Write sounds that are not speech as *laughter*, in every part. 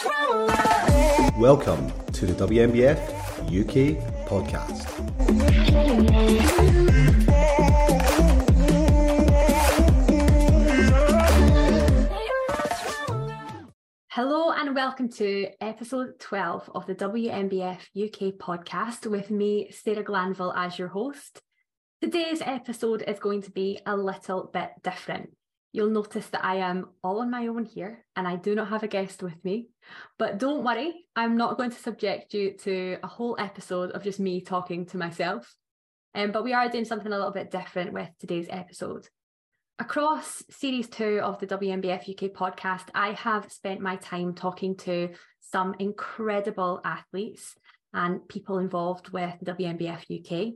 Welcome to the WNBF UK podcast. Hello and welcome to episode 12 of the WNBF UK podcast with me, Sarah Glanville, as your host. Today's episode is going to be a little bit different. You'll notice that I am all on my own here and I do not have a guest with me. But don't worry, I'm not going to subject you to a whole episode of just me talking to myself. Um, but we are doing something a little bit different with today's episode. Across series two of the WNBF UK podcast, I have spent my time talking to some incredible athletes and people involved with WNBF UK.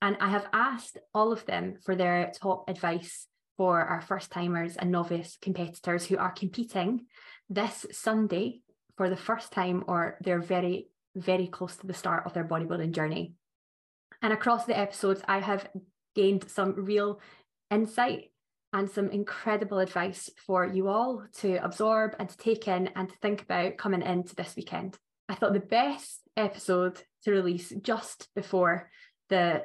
And I have asked all of them for their top advice for our first timers and novice competitors who are competing this Sunday for the first time or they're very, very close to the start of their bodybuilding journey. And across the episodes, I have gained some real insight and some incredible advice for you all to absorb and to take in and to think about coming into this weekend. I thought the best episode to release just before the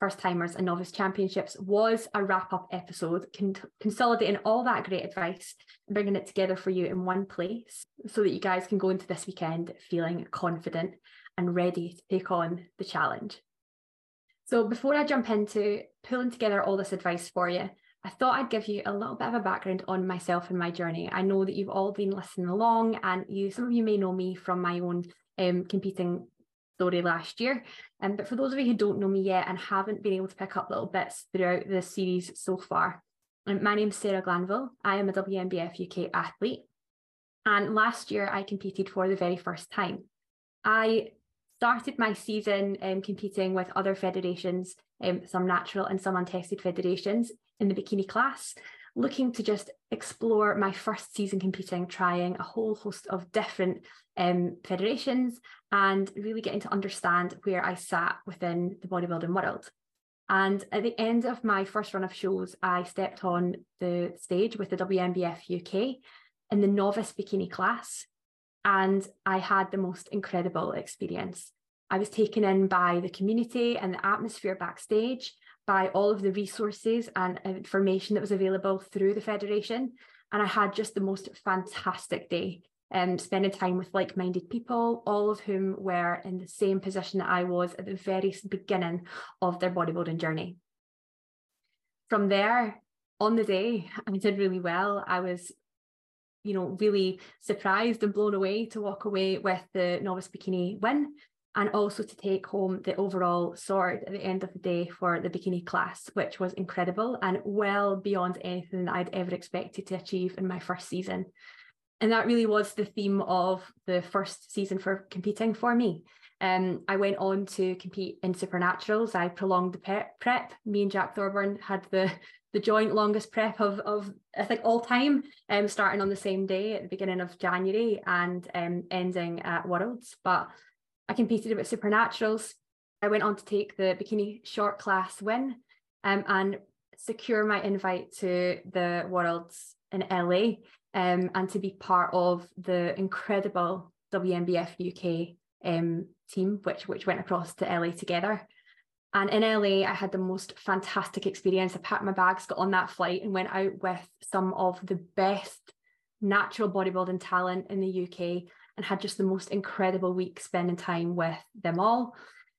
first timers and novice championships was a wrap up episode, con- consolidating all that great advice and bringing it together for you in one place so that you guys can go into this weekend feeling confident and ready to take on the challenge. So, before I jump into pulling together all this advice for you, I thought I'd give you a little bit of a background on myself and my journey. I know that you've all been listening along, and you some of you may know me from my own um, competing story last year. Um, but for those of you who don't know me yet and haven't been able to pick up little bits throughout the series so far, um, my name's Sarah Glanville. I am a WNBF UK athlete. And last year I competed for the very first time. I started my season um, competing with other federations, um, some natural and some untested federations in the bikini class looking to just explore my first season competing, trying a whole host of different um, federations and really getting to understand where I sat within the bodybuilding world. And at the end of my first run of shows, I stepped on the stage with the WNBF UK in the novice bikini class. And I had the most incredible experience. I was taken in by the community and the atmosphere backstage by all of the resources and information that was available through the Federation. And I had just the most fantastic day, um, spending time with like minded people, all of whom were in the same position that I was at the very beginning of their bodybuilding journey. From there, on the day, I did really well. I was you know, really surprised and blown away to walk away with the novice bikini win and also to take home the overall sword at the end of the day for the bikini class, which was incredible and well beyond anything I'd ever expected to achieve in my first season. And that really was the theme of the first season for competing for me. Um, I went on to compete in supernaturals. I prolonged the prep. Me and Jack Thorburn had the the joint longest prep of of I think all time, um, starting on the same day at the beginning of January and um, ending at Worlds. But I competed with supernaturals. I went on to take the bikini short class win um, and secure my invite to the Worlds in LA um, and to be part of the incredible WNBF UK um, team, which which went across to LA together. And in LA, I had the most fantastic experience. I packed my bags, got on that flight, and went out with some of the best natural bodybuilding talent in the UK and had just the most incredible week spending time with them all,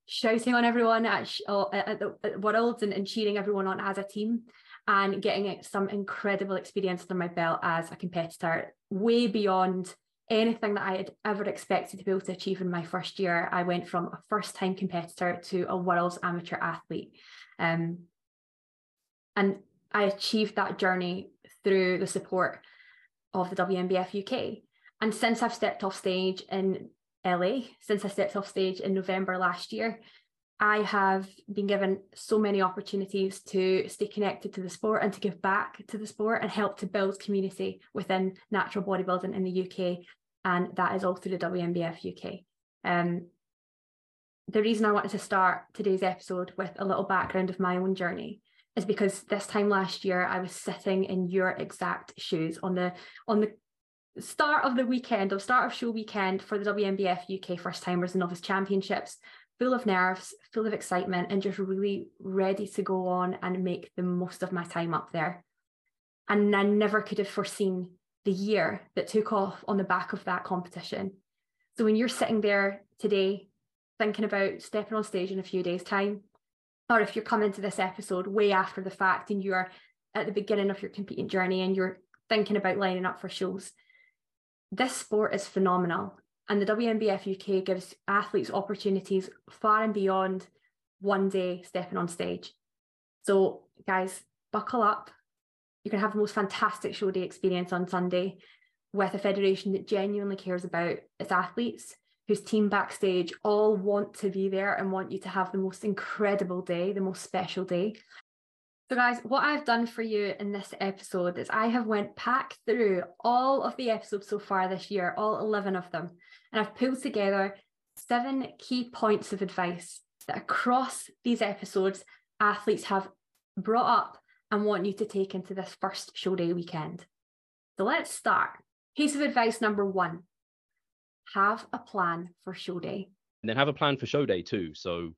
shouting on everyone at, uh, at the at Worlds and, and cheering everyone on as a team and getting some incredible experience under my belt as a competitor, way beyond anything that I had ever expected to be able to achieve in my first year. I went from a first time competitor to a world's amateur athlete. Um, and I achieved that journey through the support of the WNBF UK. And since I've stepped off stage in LA, since I stepped off stage in November last year, I have been given so many opportunities to stay connected to the sport and to give back to the sport and help to build community within natural bodybuilding in the UK. And that is all through the WNBF UK. Um, the reason I wanted to start today's episode with a little background of my own journey is because this time last year I was sitting in your exact shoes on the on the start of the weekend or start of show weekend for the WNBF UK First Timers and Novice Championships, full of nerves, full of excitement, and just really ready to go on and make the most of my time up there. And I never could have foreseen the year that took off on the back of that competition. So when you're sitting there today thinking about stepping on stage in a few days' time, or if you're coming to this episode way after the fact and you're at the beginning of your competing journey and you're thinking about lining up for shows, this sport is phenomenal. And the WNBF UK gives athletes opportunities far and beyond one day stepping on stage. So, guys, buckle up. You can have the most fantastic show day experience on Sunday with a federation that genuinely cares about its athletes, whose team backstage all want to be there and want you to have the most incredible day, the most special day. So guys, what I've done for you in this episode is I have went back through all of the episodes so far this year, all 11 of them, and I've pulled together seven key points of advice that across these episodes athletes have brought up and want you to take into this first show day weekend. So let's start. Piece of advice number one have a plan for show day. And then have a plan for show day too. So,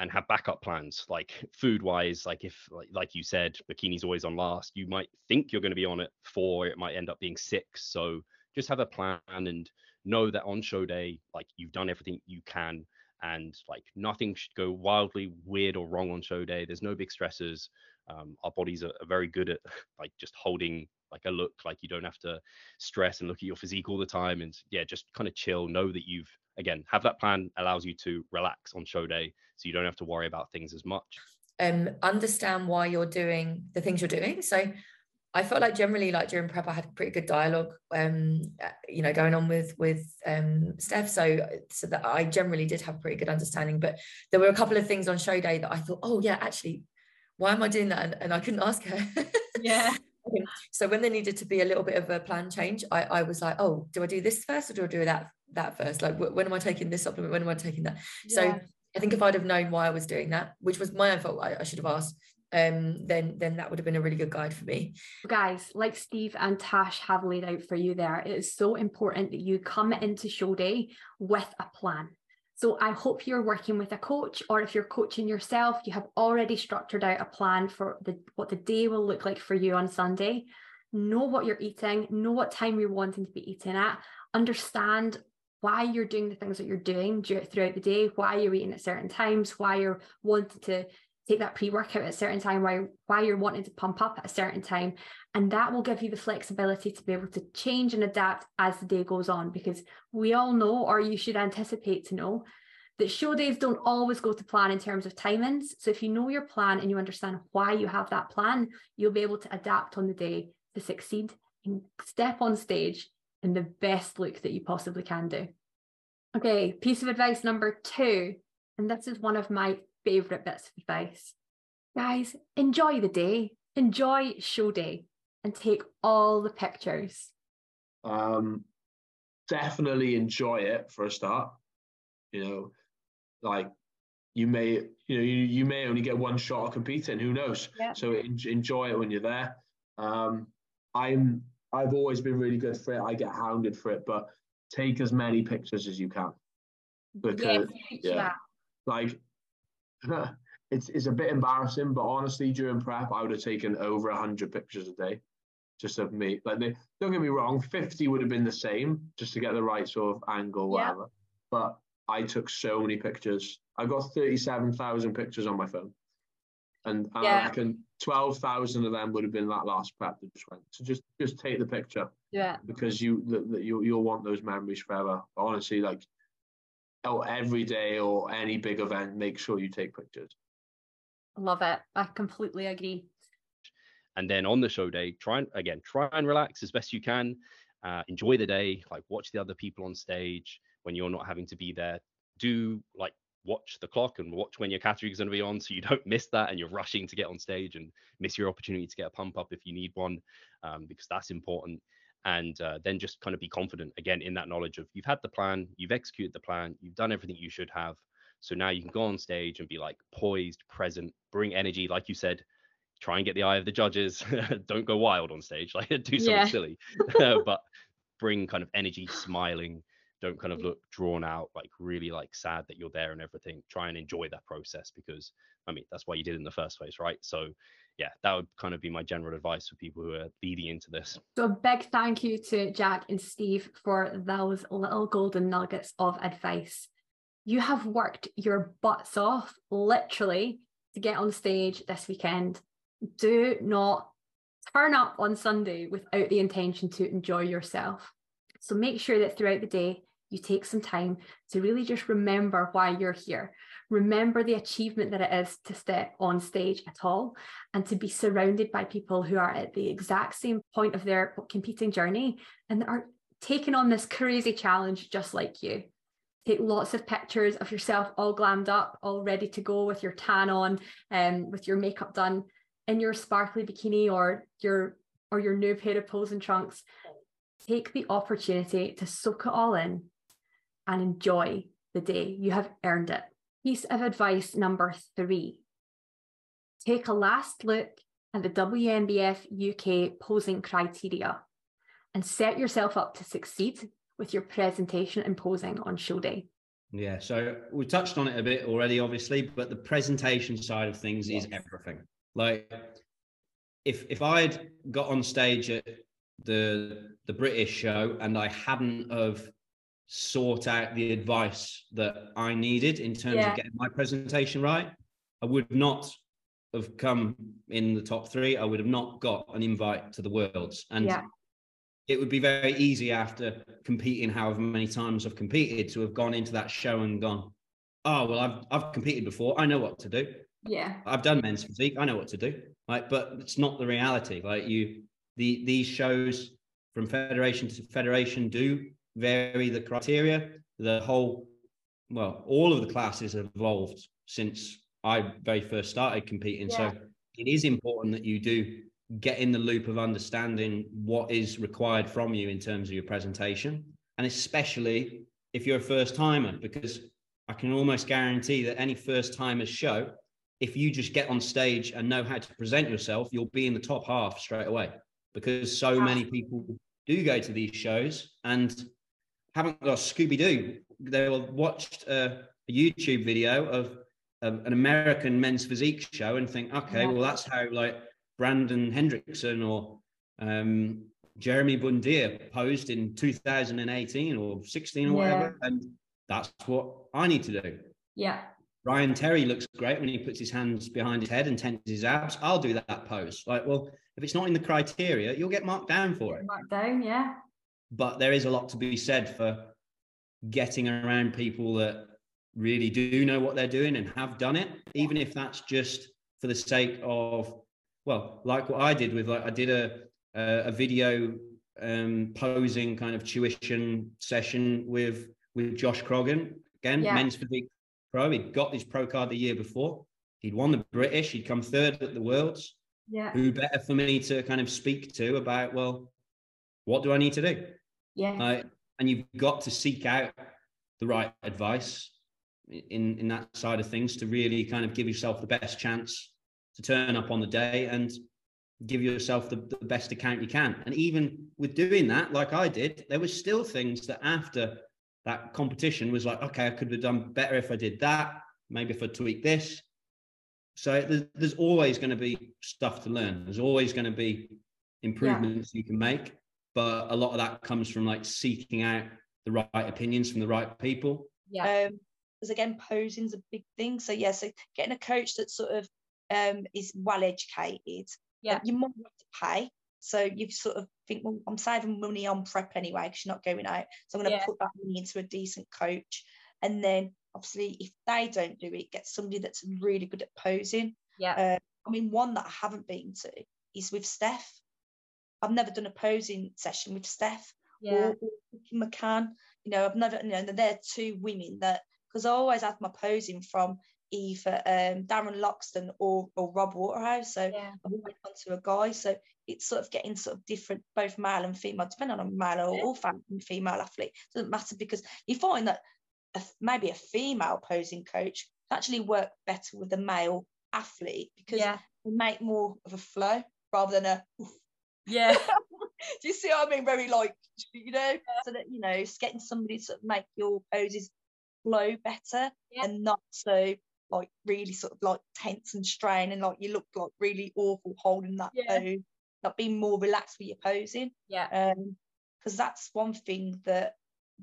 and have backup plans like food wise. Like, if, like, like you said, bikini's always on last, you might think you're going to be on it four, it might end up being six. So, just have a plan and know that on show day, like, you've done everything you can and like nothing should go wildly weird or wrong on show day. There's no big stresses um, our bodies are, are, very good at *laughs* like just holding like a look like you don't have to stress and look at your physique all the time and yeah just kind of chill know that you've again have that plan allows you to relax on show day so you don't have to worry about things as much um understand why you're doing the things you're doing so I felt like generally, like during prep, I had pretty good dialogue, um, uh, you know, going on with with um, Steph. So, so that I generally did have pretty good understanding. But there were a couple of things on show day that I thought, oh yeah, actually, why am I doing that? And, and I couldn't ask her. Yeah. *laughs* so when there needed to be a little bit of a plan change, I, I was like, oh, do I do this first or do I do that that first? Like, when am I taking this supplement? When am I taking that? Yeah. So I think if I'd have known why I was doing that, which was my own fault, I, I should have asked. Um, then then that would have been a really good guide for me. Guys, like Steve and Tash have laid out for you there, it is so important that you come into show day with a plan. So I hope you're working with a coach, or if you're coaching yourself, you have already structured out a plan for the what the day will look like for you on Sunday. Know what you're eating, know what time you're wanting to be eating at, understand why you're doing the things that you're doing throughout the day, why you're eating at certain times, why you're wanting to take that pre-workout at a certain time, why why you're wanting to pump up at a certain time. And that will give you the flexibility to be able to change and adapt as the day goes on because we all know, or you should anticipate to know, that show days don't always go to plan in terms of timings. So if you know your plan and you understand why you have that plan, you'll be able to adapt on the day to succeed and step on stage in the best look that you possibly can do. Okay, piece of advice number two, and this is one of my favorite bits of advice. Guys, enjoy the day, enjoy show day and take all the pictures? Um, definitely enjoy it for a start. You know, like you may, you know, you, you may only get one shot of competing. Who knows? So en- enjoy it when you're there. Um, I'm, I've always been really good for it. I get hounded for it, but take as many pictures as you can because yes, yeah, like *laughs* it's it's a bit embarrassing, but honestly, during prep, I would have taken over hundred pictures a day, just of me. Like, they, don't get me wrong, fifty would have been the same, just to get the right sort of angle, whatever. Yeah. But I took so many pictures. I got thirty-seven thousand pictures on my phone, and, and yeah. I reckon twelve thousand of them would have been that last prep that just went. So just just take the picture, yeah, because you that you you'll want those memories forever. Honestly, like oh, every day or any big event, make sure you take pictures. Love it. I completely agree. And then on the show day, try and again try and relax as best you can. Uh, enjoy the day, like watch the other people on stage when you're not having to be there. Do like watch the clock and watch when your category is going to be on so you don't miss that and you're rushing to get on stage and miss your opportunity to get a pump up if you need one um, because that's important and uh, then just kind of be confident again in that knowledge of you've had the plan you've executed the plan you've done everything you should have so now you can go on stage and be like poised, present, bring energy, like you said. Try and get the eye of the judges. *laughs* Don't go wild on stage, *laughs* like do something yeah. silly, *laughs* but bring kind of energy, smiling. Don't kind of look drawn out, like really like sad that you're there and everything. Try and enjoy that process because I mean that's why you did in the first place, right? So yeah, that would kind of be my general advice for people who are leading into this. So, a big thank you to Jack and Steve for those little golden nuggets of advice. You have worked your butts off, literally, to get on stage this weekend. Do not turn up on Sunday without the intention to enjoy yourself. So, make sure that throughout the day, you take some time to really just remember why you're here. Remember the achievement that it is to step on stage at all and to be surrounded by people who are at the exact same point of their competing journey and are taking on this crazy challenge just like you. Take lots of pictures of yourself all glammed up, all ready to go with your tan on, and um, with your makeup done in your sparkly bikini or your or your new pair of posing trunks. Take the opportunity to soak it all in and enjoy the day. You have earned it. Piece of advice number three take a last look at the WNBF UK posing criteria and set yourself up to succeed with your presentation and posing on show day. Yeah, so we touched on it a bit already, obviously, but the presentation side of things yes. is everything. Like, if if I'd got on stage at the the British show and I hadn't of sought out the advice that I needed in terms yeah. of getting my presentation right, I would not have come in the top three. I would have not got an invite to the Worlds. And yeah. it would be very easy after competing however many times I've competed to have gone into that show and gone, oh, well, I've, I've competed before. I know what to do. Yeah. I've done men's physique. I know what to do. Like, but it's not the reality. Like you, the, these shows from federation to federation do vary the criteria. The whole, well, all of the classes have evolved since I very first started competing. Yeah. So it is important that you do get in the loop of understanding what is required from you in terms of your presentation. And especially if you're a first timer, because I can almost guarantee that any first timers show, if you just get on stage and know how to present yourself, you'll be in the top half straight away because so many people do go to these shows and haven't got Scooby Doo. They watched a, a YouTube video of, of, an American men's physique show and think, okay, well, that's how like Brandon Hendrickson or um, Jeremy Buendia posed in 2018 or 16 or yeah. whatever. And that's what I need to do. Yeah. Ryan Terry looks great when he puts his hands behind his head and tenses his abs. I'll do that pose. Like, well, if it's not in the criteria, you'll get marked down for it. Marked down, yeah but there is a lot to be said for getting around people that really do know what they're doing and have done it, even if that's just for the sake of, well, like what I did with like I did a a, a video um, posing kind of tuition session with with Josh Croggan again, yeah. men's physique pro. He'd got his pro card the year before. He'd won the British. He'd come third at the Worlds. Yeah. Who better for me to kind of speak to about? Well, what do I need to do? Yeah. Uh, and you've got to seek out the right advice in in that side of things to really kind of give yourself the best chance to turn up on the day and give yourself the, the best account you can. And even with doing that, like I did, there was still things that after that competition was like, okay, I could have done better if I did that. Maybe if I tweak this. So there's, there's always going to be stuff to learn. There's always going to be improvements yeah. you can make but a lot of that comes from like seeking out the right opinions from the right people. Yeah. Um, because again, posing's a big thing. So yeah, so getting a coach that sort of um is well educated. Yeah. You might have to pay. So you sort of think, well, I'm saving money on prep anyway because you're not going out. So I'm going to yeah. put that money into a decent coach. And then obviously, if they don't do it, get somebody that's really good at posing. Yeah. Uh, I mean, one that I haven't been to is with Steph. I've never done a posing session with Steph yeah. or, McCann. You know, I've never, you know, they're two women that, because I always had my posing from either um, Darren Loxton or, or Rob Waterhouse. So yeah. I went on to a guy. So it's sort of getting sort of different, both male and female, depending on a male or, yeah. or female athlete. It doesn't matter because you find that a, maybe a female posing coach actually work better with a male athlete because yeah. they make more of a flow rather than a yeah. *laughs* Do you see what I mean? Very like, you know, so that you know, it's getting somebody to make your poses flow better Yeah. and not so like really sort of like tense and strain and like you look like really awful holding that Yeah. pose. Not being more relaxed with your posing. Yeah. Um, because that's one thing that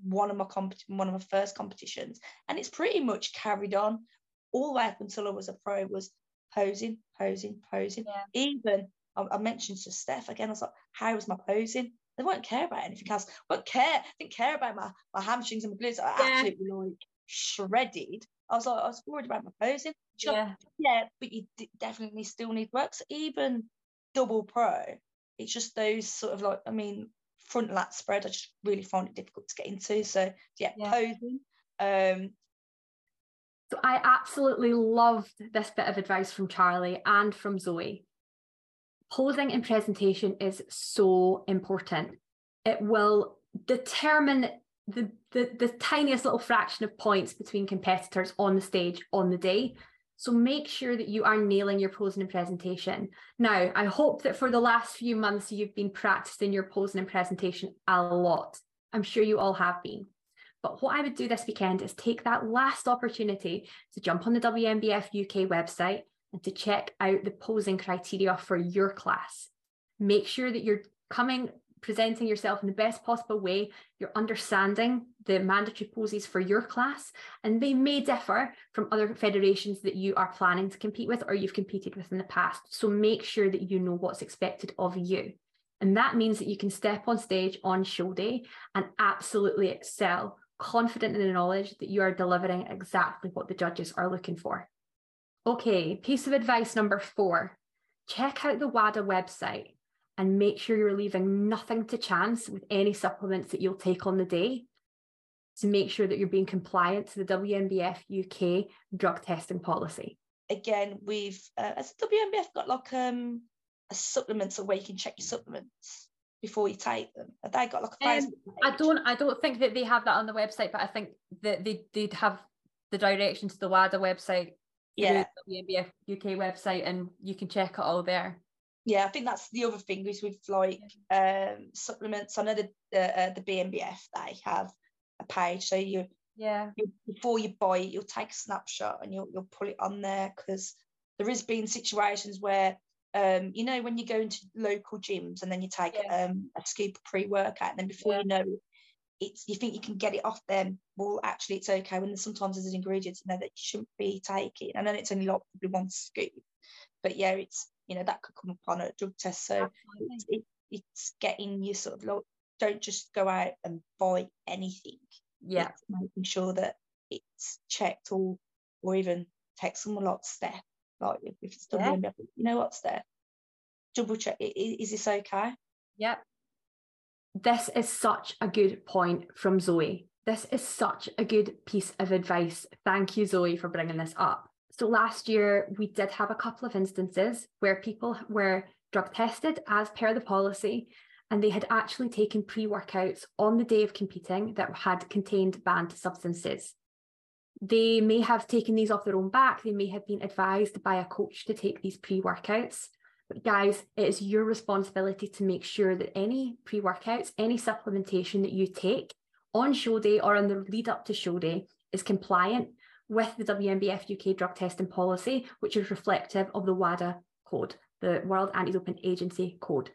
one of my compet- one of my first competitions, and it's pretty much carried on all the way up until I was a pro was posing, posing, posing. Yeah. Even I, I mentioned to Steph again, I was like, how was my posing? They won't care about anything else. Won't care, didn't care about my, my hamstrings and my glutes. I Yeah. absolutely like shredded. I was like, I was worried about my posing. Yeah. yeah, but you d- definitely still need work. So even double pro, it's just those sort of like, I mean, front lat spread, I just really find it difficult to get into. So yeah, Yeah. posing. Um, So I absolutely loved this bit of advice from Charlie and from Zoe. Posing and presentation is so important. It will determine the, the, the tiniest little fraction of points between competitors on the stage on the day. So make sure that you are nailing your posing and presentation. Now, I hope that for the last few months you've been practicing your posing and presentation a lot. I'm sure you all have been. But what I would do this weekend is take that last opportunity to jump on the WNBF UK website and to check out the posing criteria for your class. Make sure that you're coming, presenting yourself in the best possible way, you're understanding the mandatory poses for your class, and they may differ from other federations that you are planning to compete with or you've competed with in the past. So make sure that you know what's expected of you. And that means that you can step on stage on show day and absolutely excel confident in the knowledge that you are delivering exactly what the judges are looking for. Okay, piece of advice number four check out the WADA website and make sure you're leaving nothing to chance with any supplements that you'll take on the day to make sure that you're being compliant to the WNBF UK drug testing policy. again, we've uh, has the WNBF got like um a supplement so where you can check your supplements before you take them. Have they got like a Um, I don't I don't think that they have that on the website, but I think that they they'd have the direction to the WADA website Yeah, the UK website and you can check it all there. yeah. I think that's the other thing is with like um supplements. I know the the, uh, the BNBF they have a page, so you Yeah. you, before you buy it, you'll take a snapshot and you'll you'll put it on there because there has been situations where um you know when you go into local gyms and then you take Yeah. um a scoop of pre-workout and then before Yeah. you know it, it's you think you can get it off them well actually it's okay when there's sometimes there's ingredients in there that you shouldn't be taking and then it's only like probably one scoop but yeah it's you know that could come upon a drug test so it's, it, it's getting you sort of like don't just go out and buy anything Yeah. it's making sure that it's checked or or even text someone like Steph, like if, it's done Yeah. you know what Steph, double check, i- i- is this okay? Yep. This is such a good point from Zoe. This is such a good piece of advice. Thank you, Zoe, for bringing this up. So, last year we did have a couple of instances where people were drug tested as per the policy, and they had actually taken pre workouts on the day of competing that had contained banned substances. They may have taken these off their own back, they may have been advised by a coach to take these pre workouts. But guys, it is your responsibility to make sure that any pre workouts, any supplementation that you take on show day or in the lead up to show day is compliant with the WNBF UK drug testing policy, which is reflective of the WADA code, the World Anti Doping Agency code.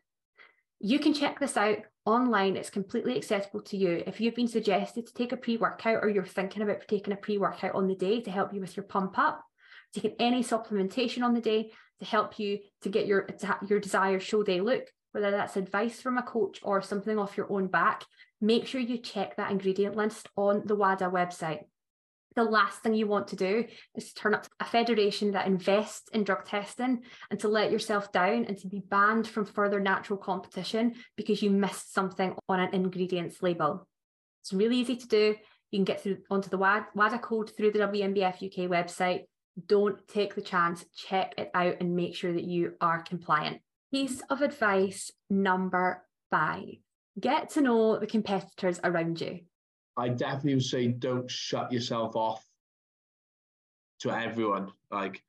You can check this out online. It's completely accessible to you. If you've been suggested to take a pre workout or you're thinking about taking a pre workout on the day to help you with your pump up, taking any supplementation on the day to help you to get your your desired show day look, whether that's advice from a coach or something off your own back, make sure you check that ingredient list on the WADA website. The last thing you want to do is to turn up to a federation that invests in drug testing and to let yourself down and to be banned from further natural competition because you missed something on an ingredients label. It's really easy to do. You can get through onto the WADA code through the WNBF UK website. Don't take the chance, check it out and make sure that you are compliant. Piece of advice number five get to know the competitors around you. I definitely would say don't shut yourself off to everyone. Like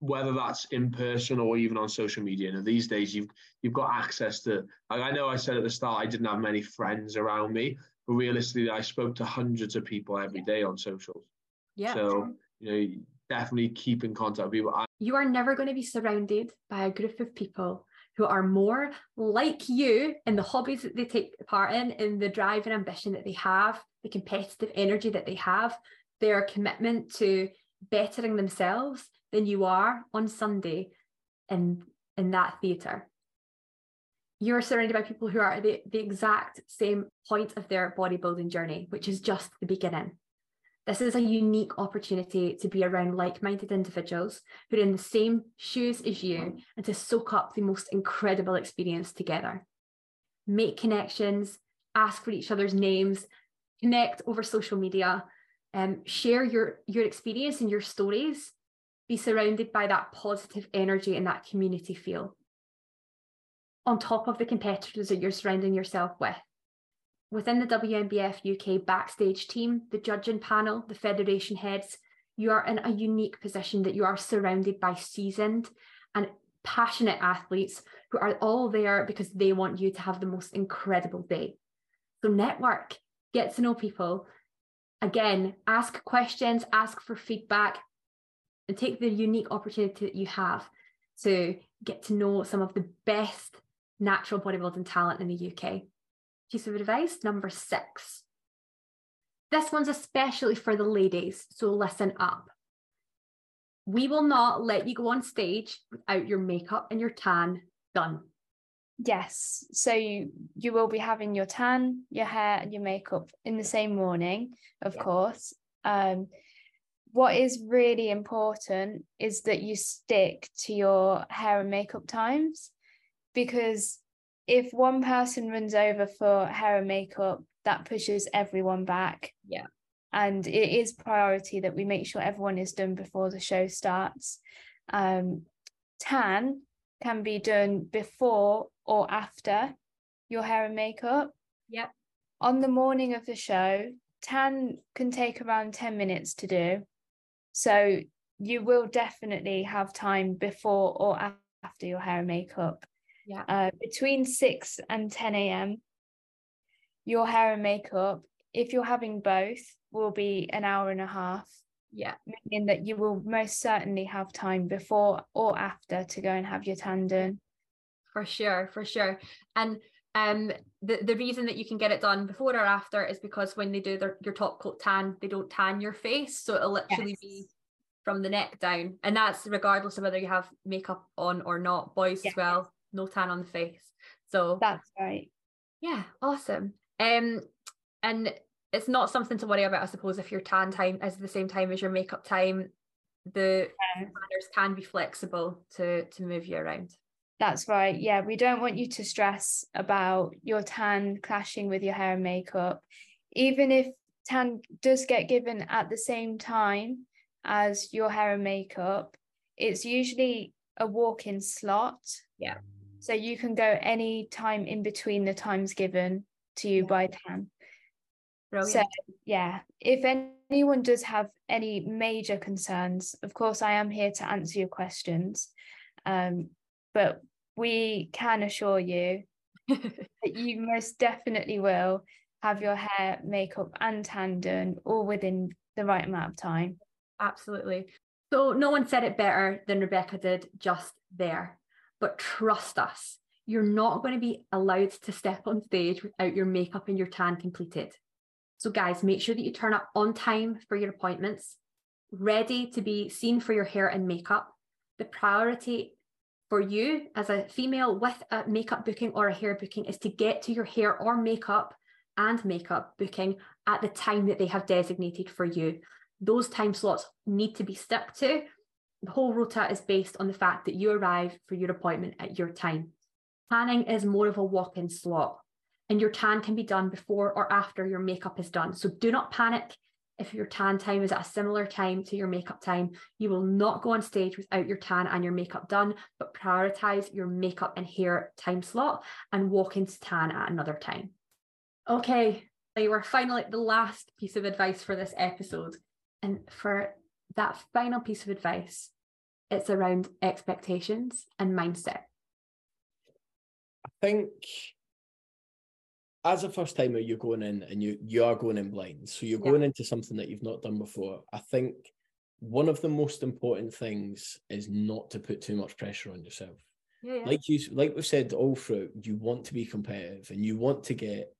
whether that's in person or even on social media. And these days, you've you've got access to. Like I know I said at the start, I didn't have many friends around me, but realistically, I spoke to hundreds of people every day on socials. Yeah. So you know, definitely keep in contact with people. You are never going to be surrounded by a group of people who are more like you in the hobbies that they take part in, in the drive and ambition that they have, the competitive energy that they have, their commitment to bettering themselves than you are on Sunday in, in that theatre. You're surrounded by people who are at the, the exact same point of their bodybuilding journey, which is just the beginning. This is a unique opportunity to be around like minded individuals who are in the same shoes as you and to soak up the most incredible experience together. Make connections, ask for each other's names, connect over social media, um, share your, your experience and your stories. Be surrounded by that positive energy and that community feel. On top of the competitors that you're surrounding yourself with, Within the WNBF UK backstage team, the judging panel, the federation heads, you are in a unique position that you are surrounded by seasoned and passionate athletes who are all there because they want you to have the most incredible day. So, network, get to know people. Again, ask questions, ask for feedback, and take the unique opportunity that you have to get to know some of the best natural bodybuilding talent in the UK piece of advice number six. This one's especially for the ladies, so listen up. We will not let you go on stage without your makeup and your tan done. Yes. So you you will be having your tan, your hair, and your makeup in the same morning, of yeah. course. Um, what is really important is that you stick to your hair and makeup times because if one person runs over for hair and makeup, that pushes everyone back. Yeah. And it is priority that we make sure everyone is done before the show starts. Um, tan can be done before or after your hair and makeup. Yep. On the morning of the show, tan can take around 10 minutes to do. So you will definitely have time before or after your hair and makeup. Yeah. Uh, between 6 and 10 a.m., your hair and makeup, if you're having both, will be an hour and a half. Yeah. Meaning that you will most certainly have time before or after to go and have your tan done. For sure, for sure. And um the, the reason that you can get it done before or after is because when they do their your top coat tan, they don't tan your face. So it'll literally yes. be from the neck down. And that's regardless of whether you have makeup on or not, boys yes. as well no tan on the face. So that's right. Yeah, awesome. Um, and it's not something to worry about, I suppose, if your tan time is the same time as your makeup time. The yeah. planners can be flexible to to move you around. That's right. Yeah, we don't want you to stress about your tan clashing with your hair and makeup. Even if tan does get given at the same time as your hair and makeup, it's usually a walk-in slot. Yeah. So you can go any time in between the times given to you yeah. by TAN. Brilliant. So yeah, if anyone does have any major concerns, of course I am here to answer your questions. Um, but we can assure you *laughs* that you most definitely will have your hair, makeup, and tan done all within the right amount of time. Absolutely. So no one said it better than Rebecca did just there. But trust us, you're not going to be allowed to step on stage without your makeup and your tan completed. So, guys, make sure that you turn up on time for your appointments, ready to be seen for your hair and makeup. The priority for you as a female with a makeup booking or a hair booking is to get to your hair or makeup and makeup booking at the time that they have designated for you. Those time slots need to be stuck to the whole rota is based on the fact that you arrive for your appointment at your time. Tanning is more of a walk in slot, and your tan can be done before or after your makeup is done. So do not panic if your tan time is at a similar time to your makeup time. You will not go on stage without your tan and your makeup done, but prioritize your makeup and hair time slot and walk into tan at another time. Okay, we're finally the last piece of advice for this episode. And for that final piece of advice, it's around expectations and mindset? I think as a first timer, you're going in and you you are going in blind. So you're Yeah. going into something that you've not done before. I think one of the most important things is not to put too much pressure on yourself. Yeah, yeah. Like you like we've said all through, you want to be competitive and you want to get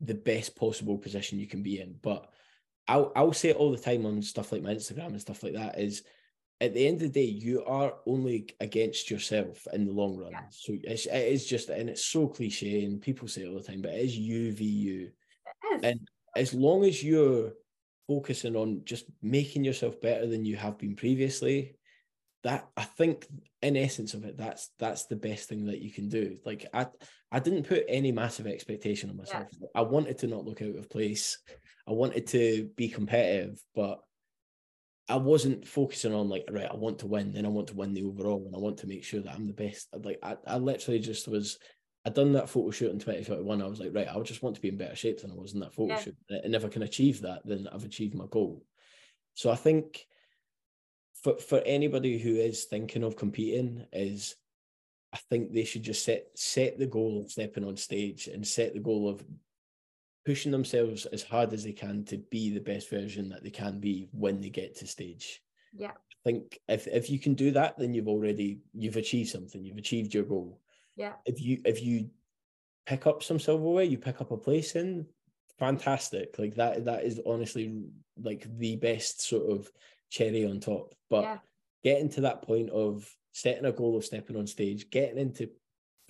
the best possible position you can be in. But I'll I'll say it all the time on stuff like my Instagram and stuff like that is at the end of the day, you are only against yourself in the long run. Yeah. So it's it is just and it's so cliche and people say it all the time, but it is you v you. And as long as you're focusing on just making yourself better than you have been previously, that I think in essence of it, that's that's the best thing that you can do. Like I I didn't put any massive expectation on myself. I wanted to not look out of place. I wanted to be competitive, but I wasn't focusing on like, right, I want to win, then I want to win the overall and I want to make sure that I'm the best. Like I, I literally just was I'd done that photo shoot in 2021. I was like, right, I just want to be in better shape than I was in that photo Yeah. shoot. And if I can achieve that, then I've achieved my goal. So I think for for anybody who is thinking of competing is I think they should just set set the goal of stepping on stage and set the goal of pushing themselves as hard as they can to be the best version that they can be when they get to stage. Yeah. I think if if you can do that, then you've already you've achieved something. You've achieved your goal. Yeah. If you if you pick up some silverware, you pick up a place in, fantastic. Like that that is honestly like the best sort of cherry on top. But Yeah. getting to that point of setting a goal of stepping on stage, getting into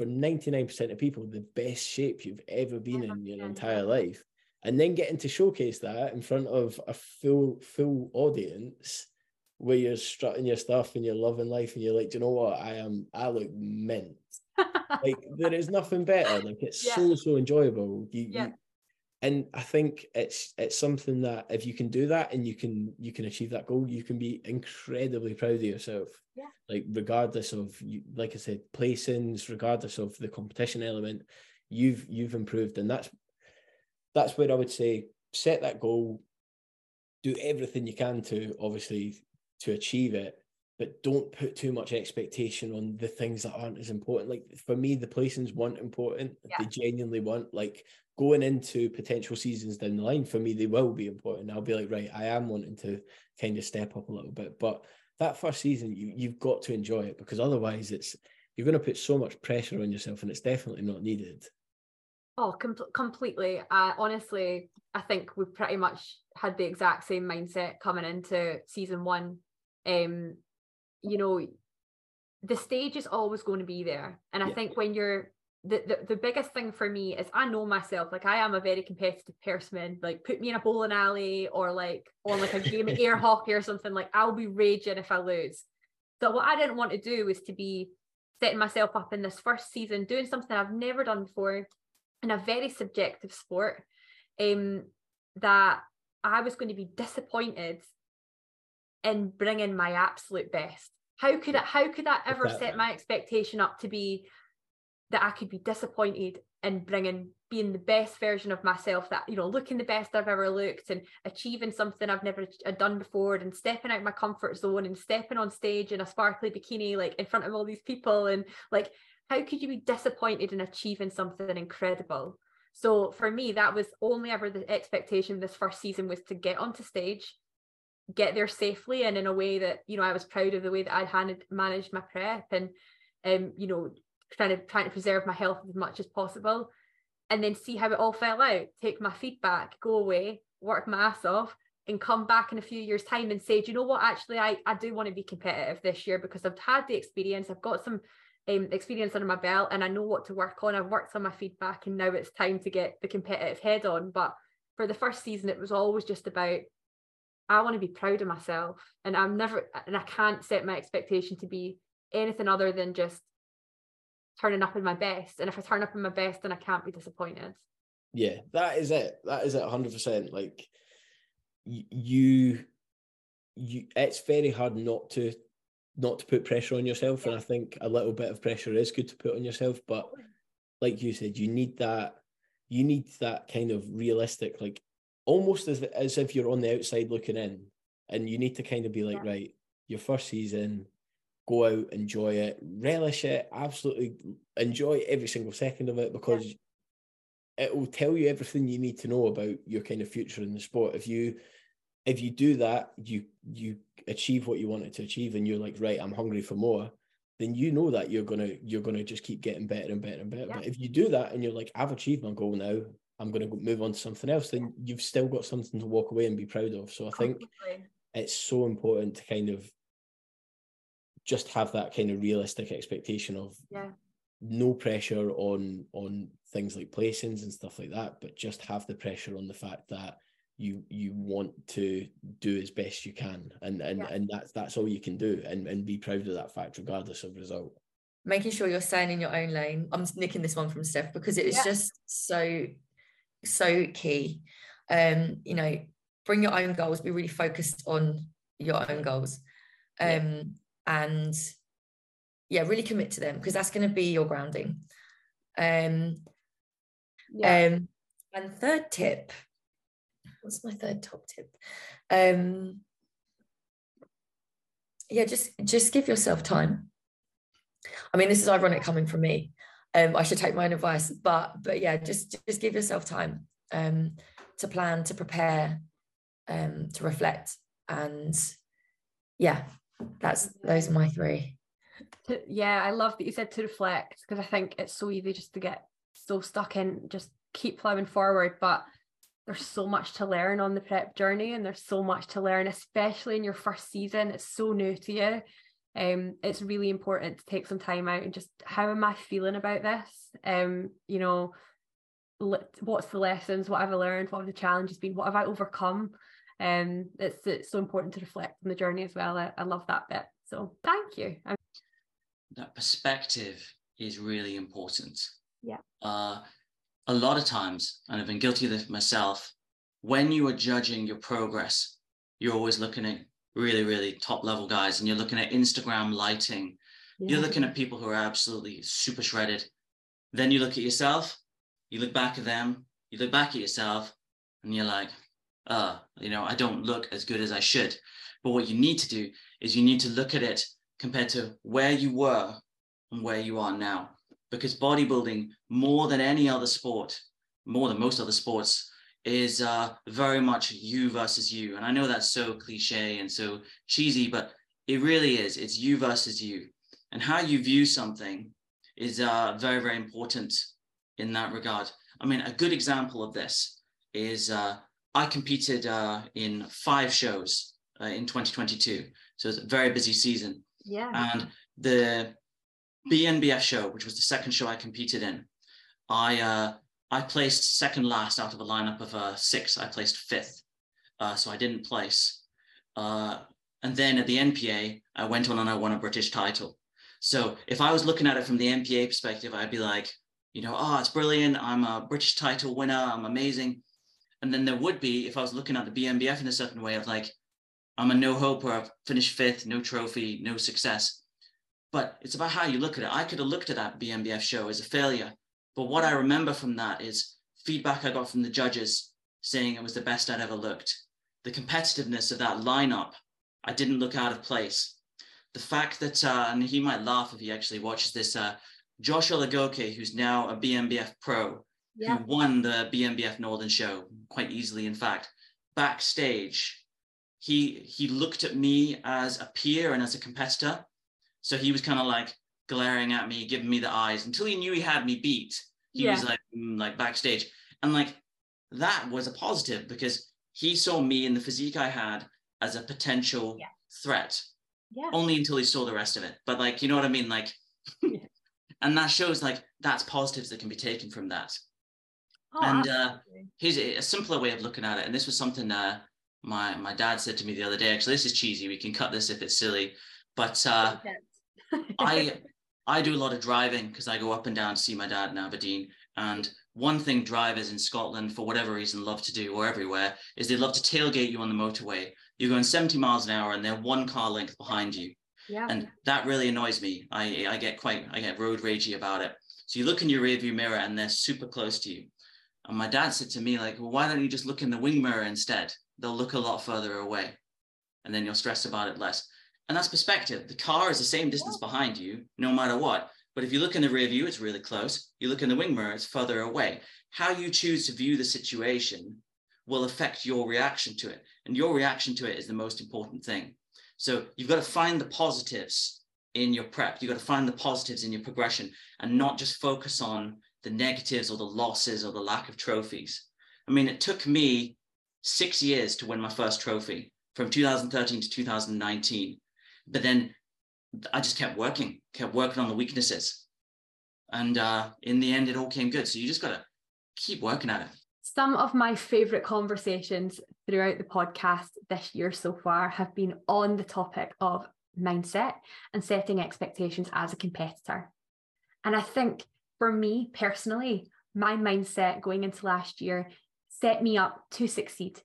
for 99% of people the best shape you've ever been in your entire life and then getting to showcase that in front of a full full audience where you're strutting your stuff and you're loving life and you're like, do you know what? I am I look mint. *laughs* Like there is nothing better. Like it's Yeah. so so enjoyable. You, Yeah. you and I think it's it's something that if you can do that and you can you can achieve that goal, you can be incredibly proud of yourself. Yeah. Like regardless of like I said, placings, regardless of the competition element, you've you've improved, and that's that's where I would say set that goal, do everything you can to obviously to achieve it, but don't put too much expectation on the things that aren't as important. Like for me, the placings weren't important. Yeah. They genuinely weren't. Like going into potential seasons down the line, for me, they will be important. I'll be like, right, I am wanting to kind of step up a little bit. But that first season, you you've got to enjoy it because otherwise it's you're going to put so much pressure on yourself and it's definitely not needed. Oh, com- completely. Uh, honestly, I think we pretty much had the exact same mindset coming into season one. Um, you know, the stage is always going to be there, and I Yeah. think when you're the, the the biggest thing for me is I know myself. Like I am a very competitive person. Like put me in a bowling alley or like on like a game of air *laughs* hockey or something. Like I'll be raging if I lose. So what I didn't want to do was to be setting myself up in this first season doing something I've never done before in a very subjective sport um that I was going to be disappointed in bringing my absolute best how could it how could that ever set my expectation up to be that I could be disappointed in bringing being the best version of myself that you know looking the best I've ever looked and achieving something I've never done before and stepping out my comfort zone and stepping on stage in a sparkly bikini like in front of all these people and like how could you be disappointed in achieving something incredible? So for me that was only ever the expectation this first season was to get onto stage get there safely and in a way that you know I was proud of the way that I'd managed my prep and um you know trying to trying to preserve my health as much as possible and then see how it all fell out. Take my feedback go away work my ass off and come back in a few years time and say do you know what? Actually I, I do want to be competitive this year because I've had the experience. I've got some um, experience under my belt and I know what to work on. I've worked on my feedback and now it's time to get the competitive head on. But for the first season it was always just about I want to be proud of myself and I'm never and I can't set my expectation to be anything other than just turning up in my best and if I turn up in my best then I can't be disappointed Yeah, that is it. That is it. Hundred percent. Like you, you. It's very hard not to, not to put pressure on yourself, and I think a little bit of pressure is good to put on yourself. But like you said, you need that. You need that kind of realistic, like almost as as if you're on the outside looking in, and you need to kind of be like, Yeah. right, your first season, go out, enjoy it, relish it, absolutely enjoy every single second of it because yeah. it will tell you everything you need to know about your kind of future in the sport. If you if you do that, you you achieve what you wanted to achieve, and you're like, right, I'm hungry for more. Then you know that you're gonna you're gonna just keep getting better and better and better. Yeah. But if you do that and you're like, I've achieved my goal now, I'm going to move on to something else, then you've still got something to walk away and be proud of. So I think it's so important to kind of just have that kind of realistic expectation of yeah. no pressure on on things like placings and stuff like that, but just have the pressure on the fact that you you want to do as best you can and and yeah. and that's that's all you can do and and be proud of that fact regardless of result making sure you're staying in your own lane i'm nicking this one from Steff because it is yeah. just so so key. Um, you know, bring your own goals, be really focused on your own goals. Um, yeah. And yeah, really commit to them because that's going to be your grounding. Um, yeah. um, and third tip, what's my third top tip? Um, yeah, just just give yourself time. I mean, this is ironic coming from me, um, I should take my own advice. But but yeah, just just give yourself time um, to plan, to prepare, um, to reflect, and yeah, that's those are my three. Yeah, I love that you said to reflect because I think it's so easy just to get so stuck in just keep plowing forward, but there's so much to learn on the prep journey and there's so much to learn especially in your first season it's so new to you um, it's really important to take some time out and just how am I feeling about this? Um, you know, what's the lessons? What have I learned? What have the challenges been? What have I overcome? Um, it's it's so important to reflect on the journey as well. I, I love that bit. So thank you. I'm- that perspective is really important. Yeah. Uh, a lot of times, and I've been guilty of this myself, when you are judging your progress, you're always looking at really, really top level guys, and you're looking at Instagram lighting, yeah. you're looking at people who are absolutely super shredded. Then you look at yourself, you look back at them, you look back at yourself, and you're like, uh, you know, I don't look as good as I should. But what you need to do is you need to look at it compared to where you were and where you are now. Because bodybuilding, more than any other sport, more than most other sports, is uh, very much you versus you. And I know that's so cliche and so cheesy, but it really is. It's you versus you. And how you view something is uh, very, very important in that regard. I mean, a good example of this is uh, I competed uh, in five shows uh, in 2022. So it's a very busy season. Yeah. And the BNBF show, which was the second show I competed in, I uh, I placed second last out of a lineup of uh, six. I placed fifth, uh, so I didn't place. Uh, and then at the NPA, I went on and I won a British title. So if I was looking at it from the NPA perspective, I'd be like, you know, oh, it's brilliant. I'm a British title winner. I'm amazing. And then there would be, if I was looking at the BNBF in a certain way of like, I'm a no hope or I've finished fifth, no trophy, no success. But it's about how you look at it. I could have looked at that BNBF show as a failure but what I remember from that is feedback I got from the judges saying it was the best I'd ever looked. The competitiveness of that lineup, I didn't look out of place. The fact that, uh, and he might laugh if he actually watches this, uh, Josh Olagoke, who's now a BNBF pro, yeah. who won the BNBF Northern Show quite easily, in fact, backstage, he he looked at me as a peer and as a competitor. So he was kind of like, glaring at me, giving me the eyes until he knew he had me beat. He yeah. was like, mm, like backstage, and like that was a positive because he saw me in the physique I had as a potential yeah. threat. Yeah. Only until he saw the rest of it. But like, you know what I mean? Like, *laughs* and that shows like that's positives that can be taken from that. Oh, and uh, here's a, a, simpler way of looking at it. And this was something uh, my my dad said to me the other day. Actually, this is cheesy. We can cut this if it's silly. But uh, *laughs* I I do a lot of driving because I go up and down to see my dad in Aberdeen. And one thing drivers in Scotland, for whatever reason, love to do or everywhere is they love to tailgate you on the motorway. You're going 70 miles an hour and they're one car length behind you. Yeah. And that really annoys me. I, I get quite, I get road ragey about it. So you look in your rearview mirror and they're super close to you. And my dad said to me, like, well, why don't you just look in the wing mirror instead? They'll look a lot further away. And then you'll stress about it less. And that's perspective. The car is the same distance behind you, no matter what. But if you look in the rear view, it's really close. You look in the wing mirror, it's further away. How you choose to view the situation will affect your reaction to it. And your reaction to it is the most important thing. So you've got to find the positives in your prep. You've got to find the positives in your progression and not just focus on the negatives or the losses or the lack of trophies. I mean, it took me six years to win my first trophy from 2013 to 2019. But then I just kept working, kept working on the weaknesses. And uh, in the end, it all came good. So you just got to keep working at it. Some of my favourite conversations throughout the podcast this year so far have been on the topic of mindset and setting expectations as a competitor. And I think for me personally, my mindset going into last year set me up to succeed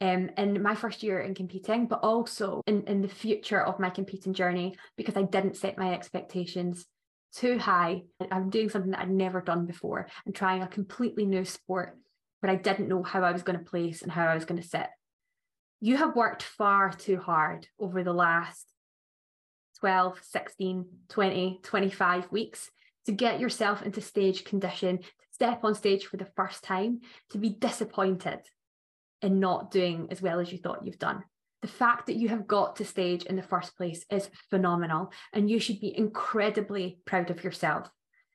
um, in my first year in competing, but also in, in the future of my competing journey because I didn't set my expectations too high. I'm doing something that I'd never done before and trying a completely new sport but I didn't know how I was going to place and how I was going to sit. You have worked far too hard over the last 12, 16, 20, 25 weeks to get yourself into stage condition, to step on stage for the first time, to be disappointed in not doing as well as you thought you've done. The fact that you have got to stage in the first place is phenomenal, and you should be incredibly proud of yourself.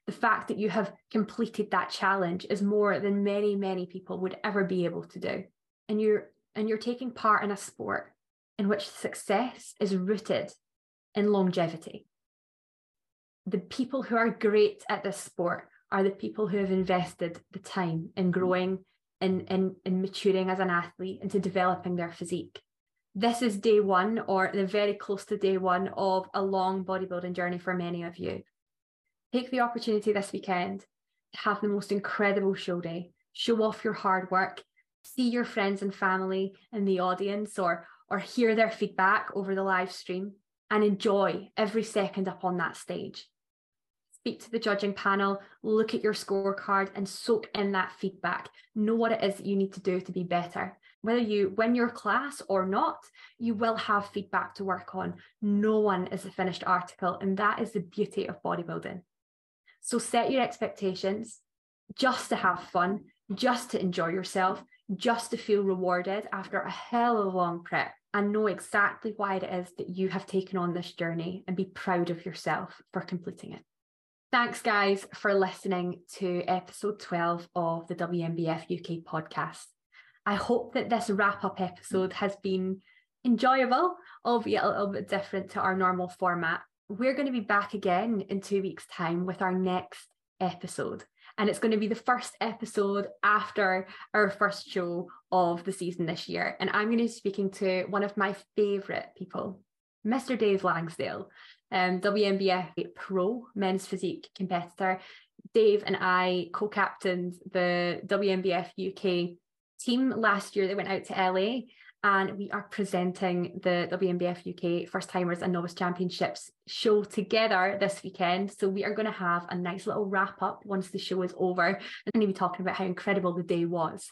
The fact that you have completed that challenge is more than many many people would ever be able to do. And you're and you're taking part in a sport in which success is rooted in longevity the people who are great at this sport are the people who have invested the time in mm. growing and in, in, in maturing as an athlete into developing their physique this is day one or the very close to day one of a long bodybuilding journey for many of you Take the opportunity this weekend to have the most incredible show day. Show off your hard work. See your friends and family in the audience or, or hear their feedback over the live stream and enjoy every second up on that stage. Speak to the judging panel, look at your scorecard and soak in that feedback. Know what it is that you need to do to be better. Whether you win your class or not, you will have feedback to work on. No one is a finished article, and that is the beauty of bodybuilding. So set your expectations just to have fun, just to enjoy yourself, just to feel rewarded after a hell of a long prep and know exactly why it is that you have taken on this journey and be proud of yourself for completing it. Thanks, guys, for listening to episode 12 of the WNBF UK podcast. I hope that this wrap up episode has been enjoyable, albeit a little bit different to our normal format we're going to be back again in two weeks' time with our next episode. And it's going to be the first episode after our first show of the season this year. And I'm going to be speaking to one of my favourite people, Mr. Dave Langsdale, um, WNBF pro men's physique competitor. Dave and I co captained the WNBF UK team last year that went out to LA and we are presenting the WNBF UK First Timers and Novice Championships show together this weekend. So we are going to have a nice little wrap up once the show is over. I'm going to be talking about how incredible the day was.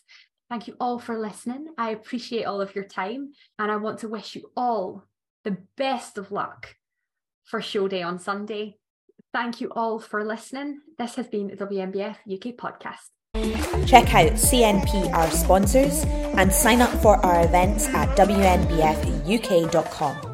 Thank you all for listening. I appreciate all of your time and I want to wish you all the best of luck for show day on Sunday. Thank you all for listening. This has been the WNBF UK podcast. Check out CNP, our sponsors, and sign up for our events at WNBFUK.com.